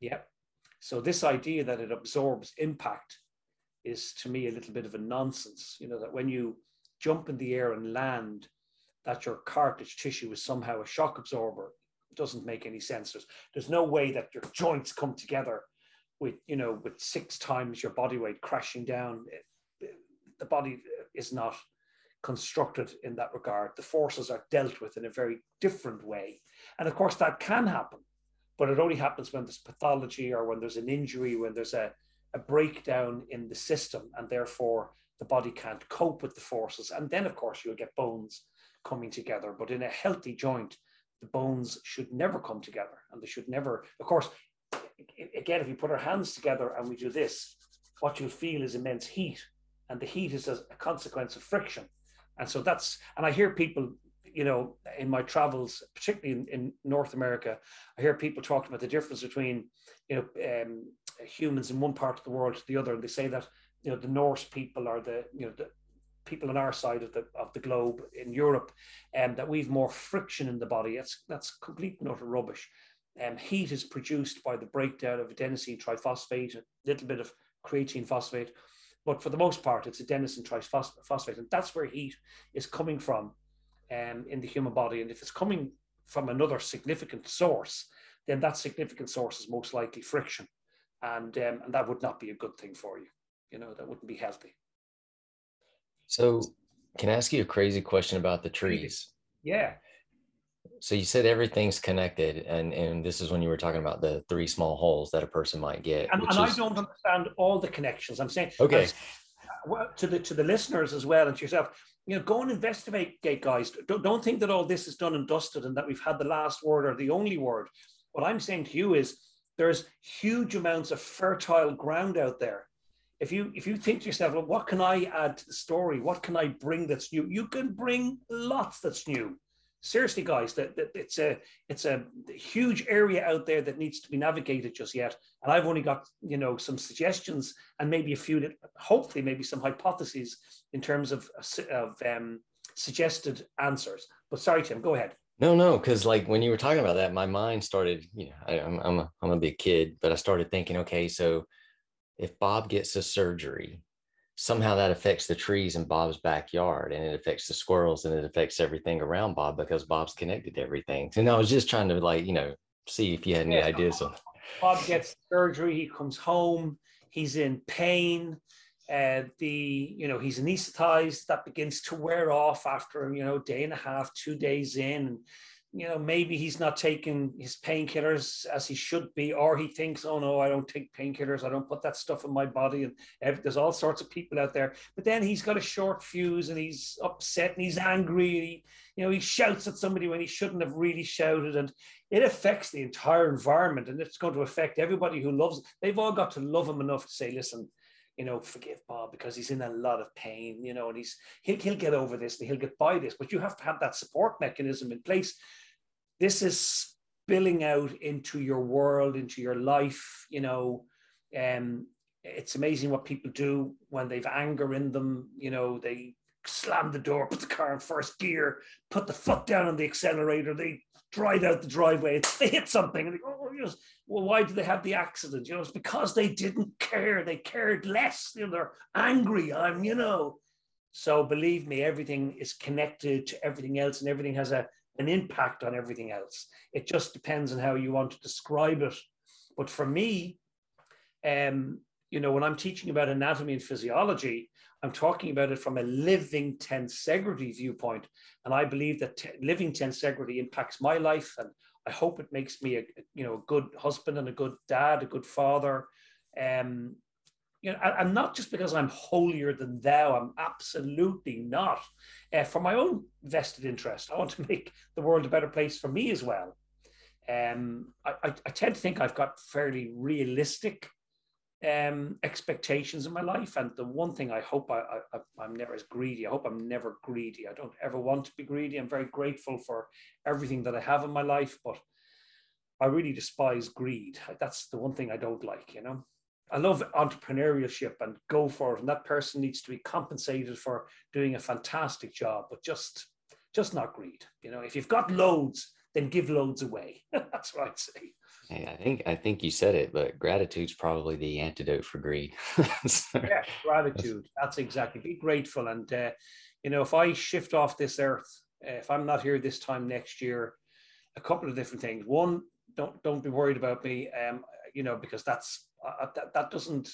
Yeah. So this idea that it absorbs impact is to me a little bit of a nonsense. You know, that when you jump in the air and land, that your cartilage tissue is somehow a shock absorber it doesn't make any sense. There's, there's no way that your joints come together with, you know, with six times your body weight crashing down. It, the body is not constructed in that regard. The forces are dealt with in a very different way. And of course, that can happen but it only happens when there's pathology or when there's an injury, when there's a, a breakdown in the system, and therefore the body can't cope with the forces. And then, of course, you'll get bones coming together. But in a healthy joint, the bones should never come together, and they should never, of course, again, if you put our hands together and we do this, what you'll feel is immense heat, and the heat is a consequence of friction. And so that's, and I hear people, you know, in my travels, particularly in, in North America, I hear people talking about the difference between, you know, um, humans in one part of the world to the other. And they say that, you know, the Norse people are the, you know, the people on our side of the of the globe in Europe, and um, that we've more friction in the body. That's that's complete and utter rubbish. Um, heat is produced by the breakdown of adenosine triphosphate, a little bit of creatine phosphate, but for the most part, it's adenosine triphosphate, and that's where heat is coming from um, in the human body. And if it's coming from another significant source, then that significant source is most likely friction, and um, and that would not be a good thing for you. You know, that wouldn't be healthy. So, can I ask you a crazy question about the trees? Yeah. So you said everything's connected, and and this is when you were talking about the three small holes that a person might get. And, and is... I don't understand all the connections. I'm saying okay. Well, to the to the listeners as well and to yourself, you know, go and investigate, guys. Don't, don't think that all this is done and dusted and that we've had the last word or the only word. What I'm saying to you is there's huge amounts of fertile ground out there if you if you think to yourself, well, what can I add to the story? What can I bring that's new? You can bring lots that's new. Seriously, guys, that, that it's a it's a huge area out there that needs to be navigated just yet. And I've only got you know some suggestions and maybe a few that hopefully maybe some hypotheses in terms of of um, suggested answers. But sorry, Tim, go ahead. No, no, because like when you were talking about that, my mind started. You know, I, I'm I'm a, I'm a big kid, but I started thinking, okay, so if Bob gets a surgery, somehow that affects the trees in Bob's backyard and it affects the squirrels and it affects everything around Bob because Bob's connected to everything. <laughs> And I was just trying to like, you know, see if you had any ideas on Bob gets surgery, he comes home, he's in pain. Uh, the you know he's anesthetized that begins to wear off after you know day and a half two days in you know, maybe he's not taking his painkillers as he should be, or he thinks, oh no, I don't take painkillers, I don't put that stuff in my body. And there's all sorts of people out there. But then he's got a short fuse and he's upset and he's angry. And he, you know, he shouts at somebody when he shouldn't have really shouted. And it affects the entire environment and it's going to affect everybody who loves. They've all got to love him enough to say, listen, you know, forgive Bob because he's in a lot of pain, you know, and he's he'll, he'll get over this and he'll get by this. But you have to have that support mechanism in place this is spilling out into your world, into your life. You know, um, it's amazing what people do when they've anger in them. You know, they slam the door, put the car in first gear, put the foot down on the accelerator, they drive out the driveway, they hit something, and they oh, yes. well, why do they have the accident? You know, it's because they didn't care. They cared less. You know, they're angry. I'm, you know. So believe me, everything is connected to everything else, and everything has a an impact on everything else. It just depends on how you want to describe it. But for me, um, you know, when I'm teaching about anatomy and physiology, I'm talking about it from a living tensegrity viewpoint. And I believe that t- living tensegrity impacts my life. And I hope it makes me a, you know, a good husband and a good dad, a good father. Um, you know, and not just because I'm holier than thou. I'm absolutely not. Uh, for my own vested interest, I want to make the world a better place for me as well. Um, I, I, I tend to think I've got fairly realistic um, expectations in my life, and the one thing I hope I, I I'm never as greedy. I hope I'm never greedy. I don't ever want to be greedy. I'm very grateful for everything that I have in my life, but I really despise greed. That's the one thing I don't like. You know. I love entrepreneurship and go for it. And that person needs to be compensated for doing a fantastic job, but just just not greed. You know, if you've got loads, then give loads away. <laughs> That's what I'd say. Hey, I think I think you said it, but gratitude's probably the antidote for greed. <laughs> so, yeah, gratitude. That's exactly. Be grateful, and uh, you know, if I shift off this earth, uh, if I'm not here this time next year, a couple of different things. One, don't don't be worried about me. Um, you know, because that's uh, that, that doesn't.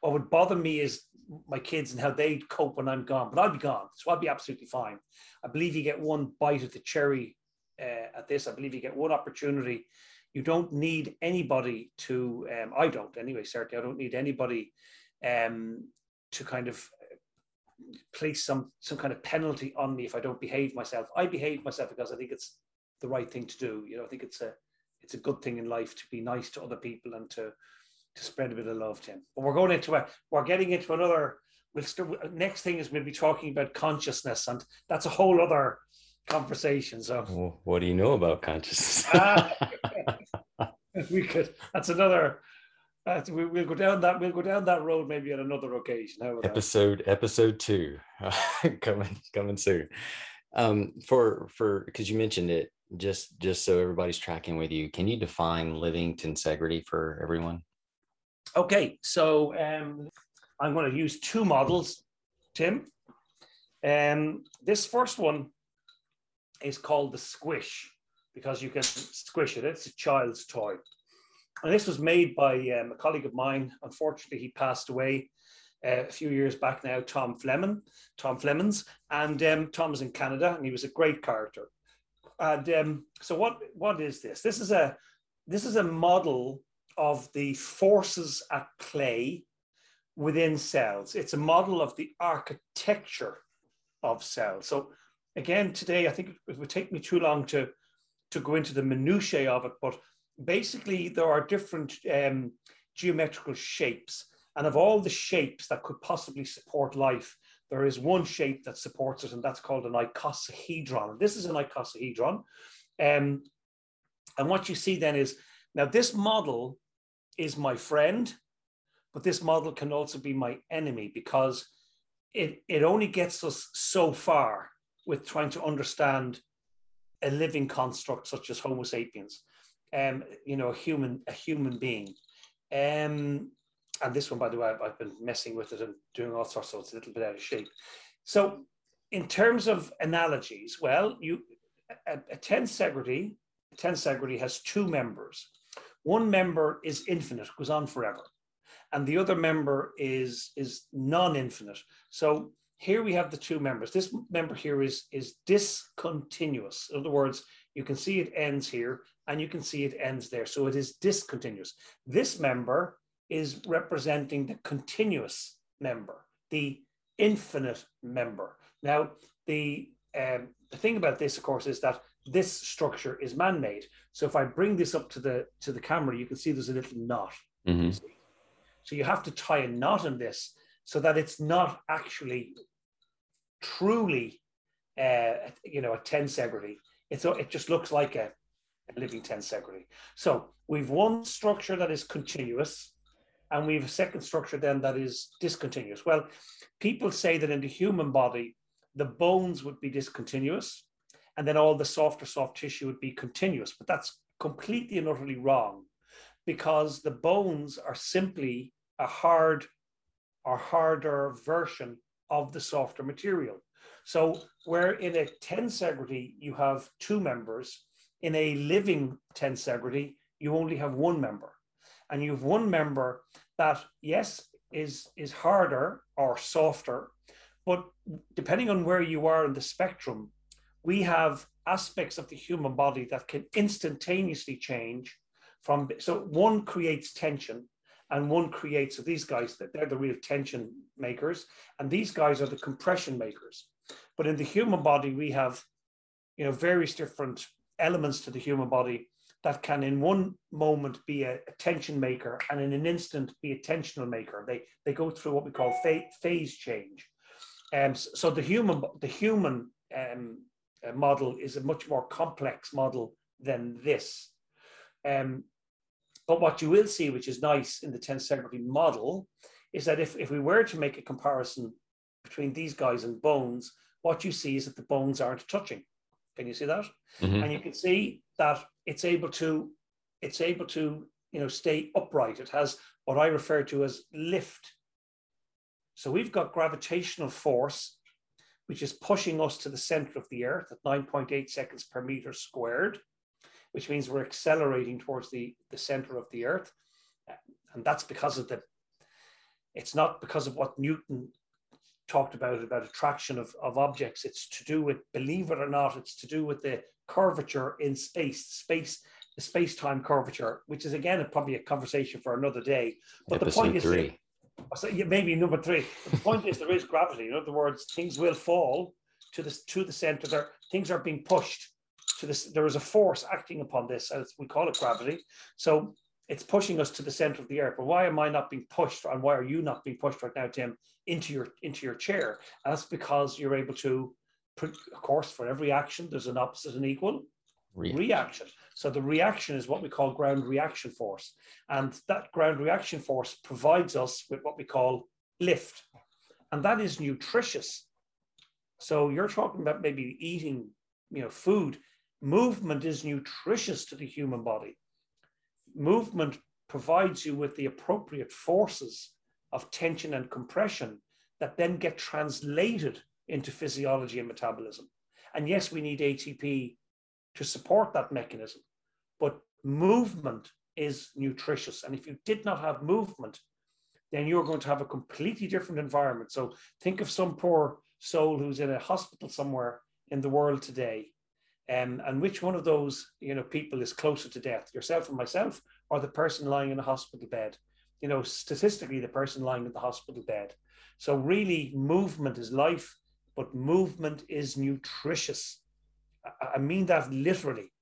What would bother me is my kids and how they cope when I'm gone. But I'll be gone, so I'll be absolutely fine. I believe you get one bite of the cherry uh, at this. I believe you get one opportunity. You don't need anybody to. Um, I don't anyway. Certainly, I don't need anybody um, to kind of place some some kind of penalty on me if I don't behave myself. I behave myself because I think it's the right thing to do. You know, I think it's a it's a good thing in life to be nice to other people and to to spread a bit of love to him. But we're going into a we're getting into another we'll start, next thing is we'll be talking about consciousness, and that's a whole other conversation. So, well, what do you know about consciousness? <laughs> <laughs> we could. That's another. Uh, we, will go down that. We'll go down that road maybe on another occasion. episode episode two <laughs> coming coming soon. Um, for for because you mentioned it, just just so everybody's tracking with you, can you define living tensegrity for everyone? Okay, so um, I'm going to use two models, Tim. Um, this first one is called the squish because you can squish it. It's a child's toy. And this was made by um, a colleague of mine. Unfortunately, he passed away uh, a few years back now, Tom Fleming, Tom Flemons. And um, Tom was in Canada and he was a great character. And um, so what, what is this? This is a this is a model of the forces at play within cells. It's a model of the architecture of cells. So again, today, I think it would take me too long to, to go into the minutiae of it, but basically there are different um, geometrical shapes. And of all the shapes that could possibly support life, there is one shape that supports it, and that's called an icosahedron. This is an icosahedron. Um, and what you see then is, now this model is my friend, but this model can also be my enemy because it, it only gets us so far with trying to understand a living construct such as Homo sapiens, um, you know, a human, a human being. Um, and this one, by the way, I've, I've, been messing with it and doing all sorts, so it's a little bit out of shape. So, in terms of analogies, well, you a, a tensegrity, a tensegrity has two members. One member is infinite, goes on forever, and the other member is is non-infinite. So here we have the two members. This member here is, is discontinuous. In other words, you can see it ends here and you can see it ends there. So it is discontinuous. This member is representing the continuous member, the infinite member. Now, the, um, the thing about this, of course, is that this structure is man-made. So if I bring this up to the to the camera, you can see there's a little knot. Mm-hmm. So you have to tie a knot in this so that it's not actually truly, uh, you know, a tensegrity. It's it just looks like a, a living tensegrity. So we've one structure that is continuous, and we have a second structure then that is discontinuous. Well, people say that in the human body, the bones would be discontinuous, and then all the softer soft tissue would be continuous. But that's completely and utterly wrong, because the bones are simply a hard or harder version of the softer material. So where in a tensegrity you have two members, in a living tensegrity you only have one member, and you have one member that yes is is harder or softer, but depending on where you are in the spectrum, we have aspects of the human body that can instantaneously change from so one creates tension and one creates so these guys that they're the real tension makers and these guys are the compression makers. But in the human body we have you know various different elements to the human body that can in one moment be a, a tension maker and in an instant be a tensional maker. They they go through what we call fa- phase change. And um, so the human the human um, uh, model is a much more complex model than this. Um, but what you will see, which is nice in the tensegrity model, is that if, if we were to make a comparison between these guys and bones, what you see is that the bones aren't touching. Can you see that? Mm-hmm. And you can see that it's able to it's able to you know stay upright. It has what I refer to as lift. So we've got gravitational force, which is pushing us to the center of the Earth at 9.8 seconds per meter squared which means we're accelerating towards the, the center of the earth. And that's because of the, it's not because of what Newton talked about, about attraction of, of objects. It's to do with, believe it or not, it's to do with the curvature in space, space, the space-time curvature, which is again probably a conversation for another day. But Episode the point is, three. maybe number three. the point is there is gravity. In other words, things will fall to the to the center. There, things are being pushed to this, there is a force acting upon this, as we call it gravity. So it's pushing us to the center of the earth. But why am I not being pushed, and why are you not being pushed right now, Tim, into your into your chair? And that's because you're able to, of course, for every action, there's an opposite and equal reaction. reaction. So the reaction is what we call ground reaction force, and that ground reaction force provides us with what we call lift, and that is nutritious. So you're talking about maybe eating, you know, food. Movement is nutritious to the human body movement provides you with the appropriate forces of tension and compression that then get translated into physiology and metabolism. And yes, we need ATP to support that mechanism, but movement is nutritious. And if you did not have movement, then you're going to have a completely different environment. So think of some poor soul who's in a hospital somewhere in the world today um, and which one of those you know people is closer to death, yourself and myself, or the person lying in a hospital bed? You know, statistically, the person lying in the hospital bed. So really, movement is life, but movement is nutritious. I, I mean that literally.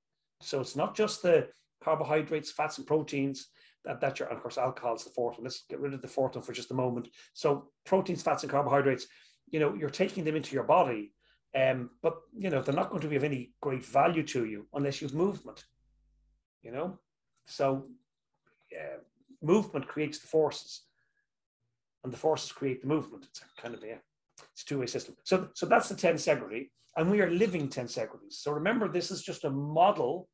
So it's not just the carbohydrates, fats, and proteins that, that you're, of course, alcohol is the fourth one. Let's get rid of the fourth one for just a moment. So proteins, fats, and carbohydrates, you know, you're taking them into your body um, but you know, they're not going to be of any great value to you unless you've movement. You know, so uh, movement creates the forces, and the forces create the movement. It's a kind of a it's a two-way system. So, so that's the tensegrity, and we are living tensegrities. So remember, this is just a model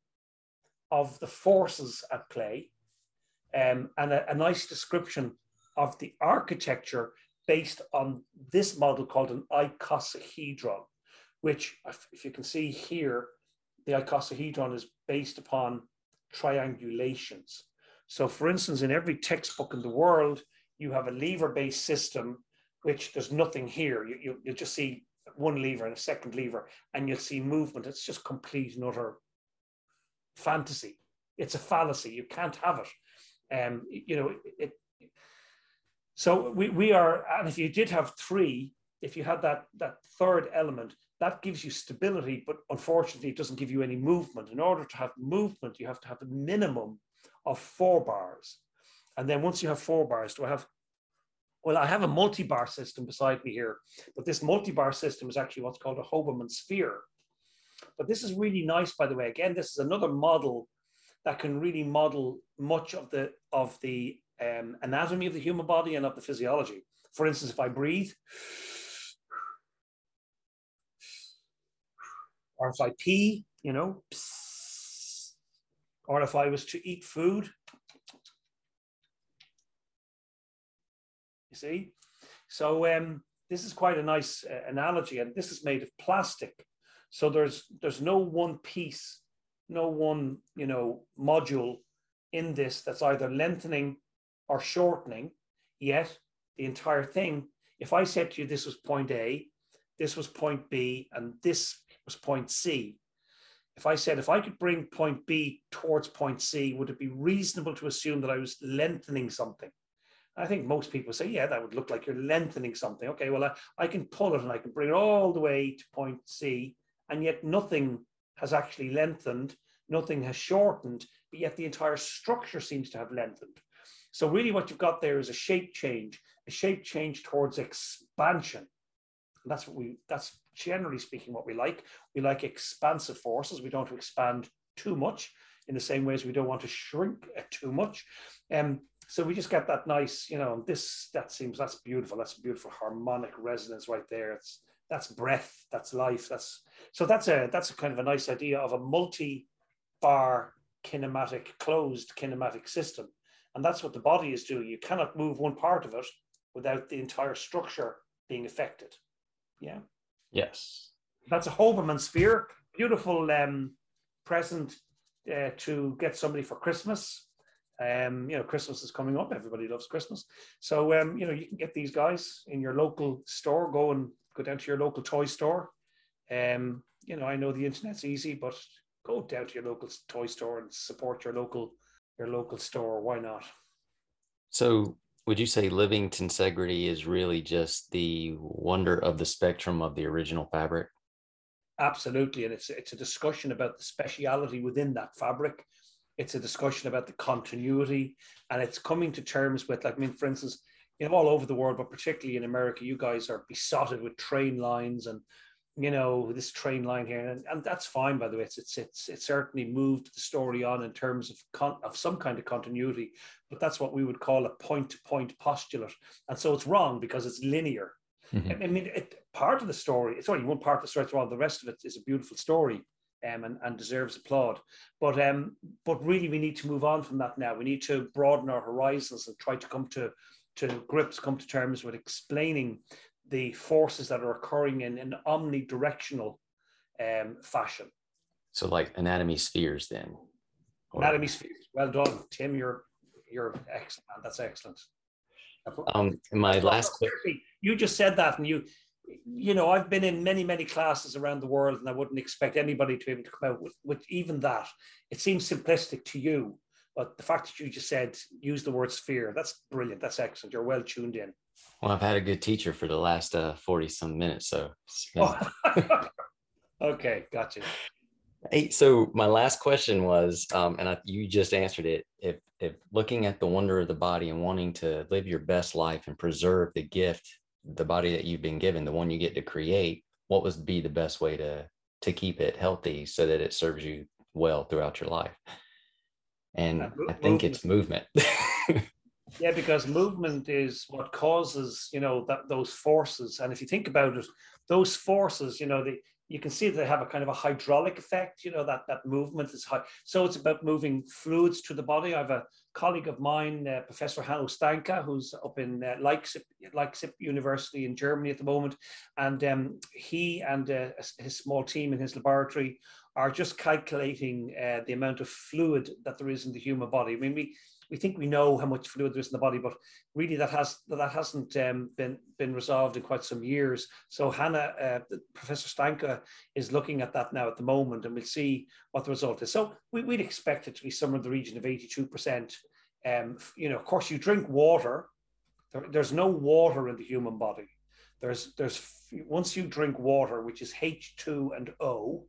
of the forces at play, um, and a, a nice description of the architecture based on this model called an icosahedron which, if you can see here, the icosahedron is based upon triangulations. So, for instance, in every textbook in the world, you have a lever based system, which there's nothing here. You, you, you just see one lever and a second lever, and you'll see movement. It's just complete and utter fantasy. It's a fallacy. You can't have it. Um, you know, it, so we, we are, and if you did have three, if you had that that third element, that gives you stability, but unfortunately, it doesn't give you any movement. In order to have movement, you have to have a minimum of four bars. And then once you have four bars, do I have? Well, I have a multi-bar system beside me here, but this multi-bar system is actually what's called a Hoberman sphere. But this is really nice, by the way. Again, this is another model that can really model much of the of the um, anatomy of the human body and of the physiology. For instance, if I breathe, pee, you know, or if I was to eat food, you see. So um, this is quite a nice uh, analogy, and this is made of plastic. So there's there's no one piece, no one you know module in this that's either lengthening or shortening. Yet the entire thing, if I said to you this was point A, this was point B, and this was point C. If I said, if I could bring point B towards point C, would it be reasonable to assume that I was lengthening something? I think most people say, yeah, that would look like you're lengthening something. Okay, well, I, I can pull it and I can bring it all the way to point C, and yet nothing has actually lengthened, nothing has shortened, but yet the entire structure seems to have lengthened. So, really, what you've got there is a shape change, a shape change towards expansion. And that's what we that's generally speaking what we like. We like expansive forces. We don't expand too much in the same way as we don't want to shrink too much. Um, so we just get that nice, you know, this that seems that's beautiful. That's a beautiful harmonic resonance right there. It's that's breath, that's life. That's so that's a that's a kind of a nice idea of a multi-bar kinematic, closed kinematic system. And that's what the body is doing. You cannot move one part of it without the entire structure being affected. Yeah. Yes. That's a Hoberman sphere. Beautiful um, present uh, to get somebody for Christmas. Um, you know, Christmas is coming up. Everybody loves Christmas. So, um, you know, you can get these guys in your local store. Go and go down to your local toy store. Um, you know, I know the internet's easy, but go down to your local toy store and support your local your local store. Why not? So, would you say living tensegrity is really just the wonder of the spectrum of the original fabric? Absolutely, and it's it's a discussion about the speciality within that fabric. It's a discussion about the continuity, and it's coming to terms with, like, I mean, for instance, you know, all over the world, but particularly in America, you guys are besotted with train lines and you know this train line here, and, and that's fine by the way. It's it's it's it certainly moved the story on in terms of con- of some kind of continuity, but that's what we would call a point to point postulate, and so it's wrong because it's linear. Mm-hmm. I mean, it, part of the story, it's only one part of the story, while the rest of it is a beautiful story um, and, and deserves applaud. But um, but really, we need to move on from that now. We need to broaden our horizons and try to come to to grips, come to terms with explaining the forces that are occurring in an omnidirectional um, fashion. So, like anatomy spheres, then. Or... Anatomy spheres. Well done, Tim. You're you're excellent. That's excellent. Um, my last. You just said that, and you, you know, I've been in many many classes around the world, and I wouldn't expect anybody to be able to come out with, with even that. It seems simplistic to you, but the fact that you just said use the word sphere, that's brilliant. That's excellent. You're well tuned in. Well, I've had a good teacher for the last uh, 40 some minutes. So, oh. <laughs> okay, gotcha. Hey, so my last question was, um, and I, you just answered it. If, if looking at the wonder of the body and wanting to live your best life and preserve the gift, the body that you've been given, the one you get to create, what would be the best way to to keep it healthy so that it serves you well throughout your life? and uh, I think it's movement. <laughs> yeah, because movement is what causes you know that those forces, and if you think about it, those forces, you know, they you can see they have a kind of a hydraulic effect. You know that that movement is high. So it's about moving fluids to the body. I have a colleague of mine, uh, Professor Hanno Steinke, who's up in uh, Leipzig, Leipzig University in Germany at the moment, and um, he and uh, his small team in his laboratory are just calculating uh, the amount of fluid that there is in the human body. I mean, we we think we know how much fluid there is in the body, but really that has that hasn't um, been been resolved in quite some years. So Hanno, uh, Professor Steinke, is looking at that now at the moment, and we'll see what the result is. So we, would expect it to be somewhere in the region of eighty two percent. Um, you know, of course, you drink water. There, there's no water in the human body. There's there's once you drink water, which is H two and O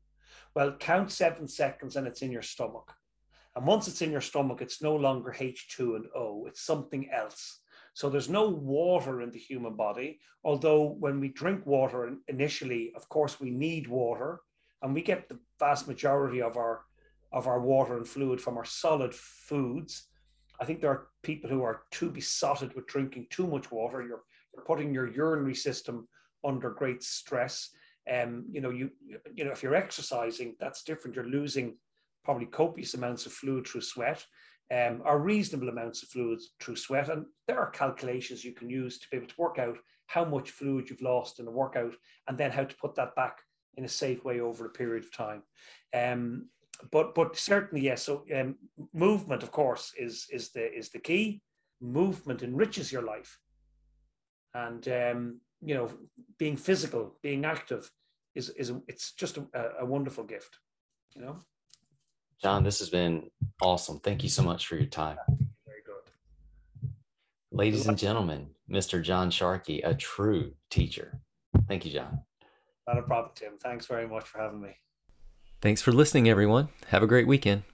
well, count seven seconds and it's in your stomach. And once it's in your stomach, it's no longer H2 and O, it's something else. So there's no water in the human body. Although when we drink water initially, of course, we need water, and we get the vast majority of our of our water and fluid from our solid foods. I think there are people who are too besotted with drinking too much water. You're, you're putting your urinary system under great stress um, you know, you you know, if you're exercising, that's different. You're losing probably copious amounts of fluid through sweat, um, or reasonable amounts of fluids through sweat. And there are calculations you can use to be able to work out how much fluid you've lost in a workout, and then how to put that back in a safe way over a period of time. Um, but but certainly yes. So um, movement, of course, is is the is the key. Movement enriches your life, and um, you know, being physical, being active, is is a, it's just a, a wonderful gift. You know. John, this has been awesome. Thank you so much for your time. Very good. Ladies and gentlemen, Mr. John Sharkey, a true teacher. Thank you, John. Not a problem, Tim. Thanks very much for having me. Thanks for listening, everyone. Have a great weekend.